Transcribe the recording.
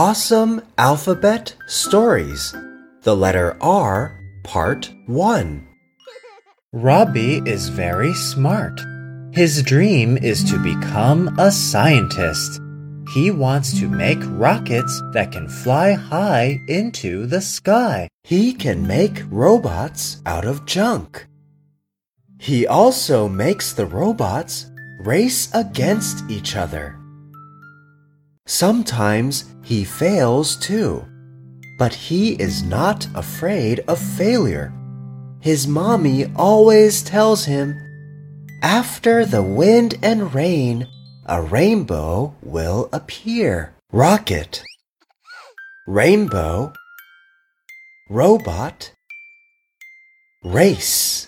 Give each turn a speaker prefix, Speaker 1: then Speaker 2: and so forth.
Speaker 1: Awesome Alphabet Stories. The letter R, Part 1.
Speaker 2: Robbie is very smart. His dream is to become a scientist. He wants to make rockets that can fly high into the sky.
Speaker 1: He can make robots out of junk. He also makes the robots race against each other. Sometimes he fails too, but he is not afraid of failure. His mommy always tells him, After the wind and rain, a rainbow will appear. Rocket, rainbow, robot, race.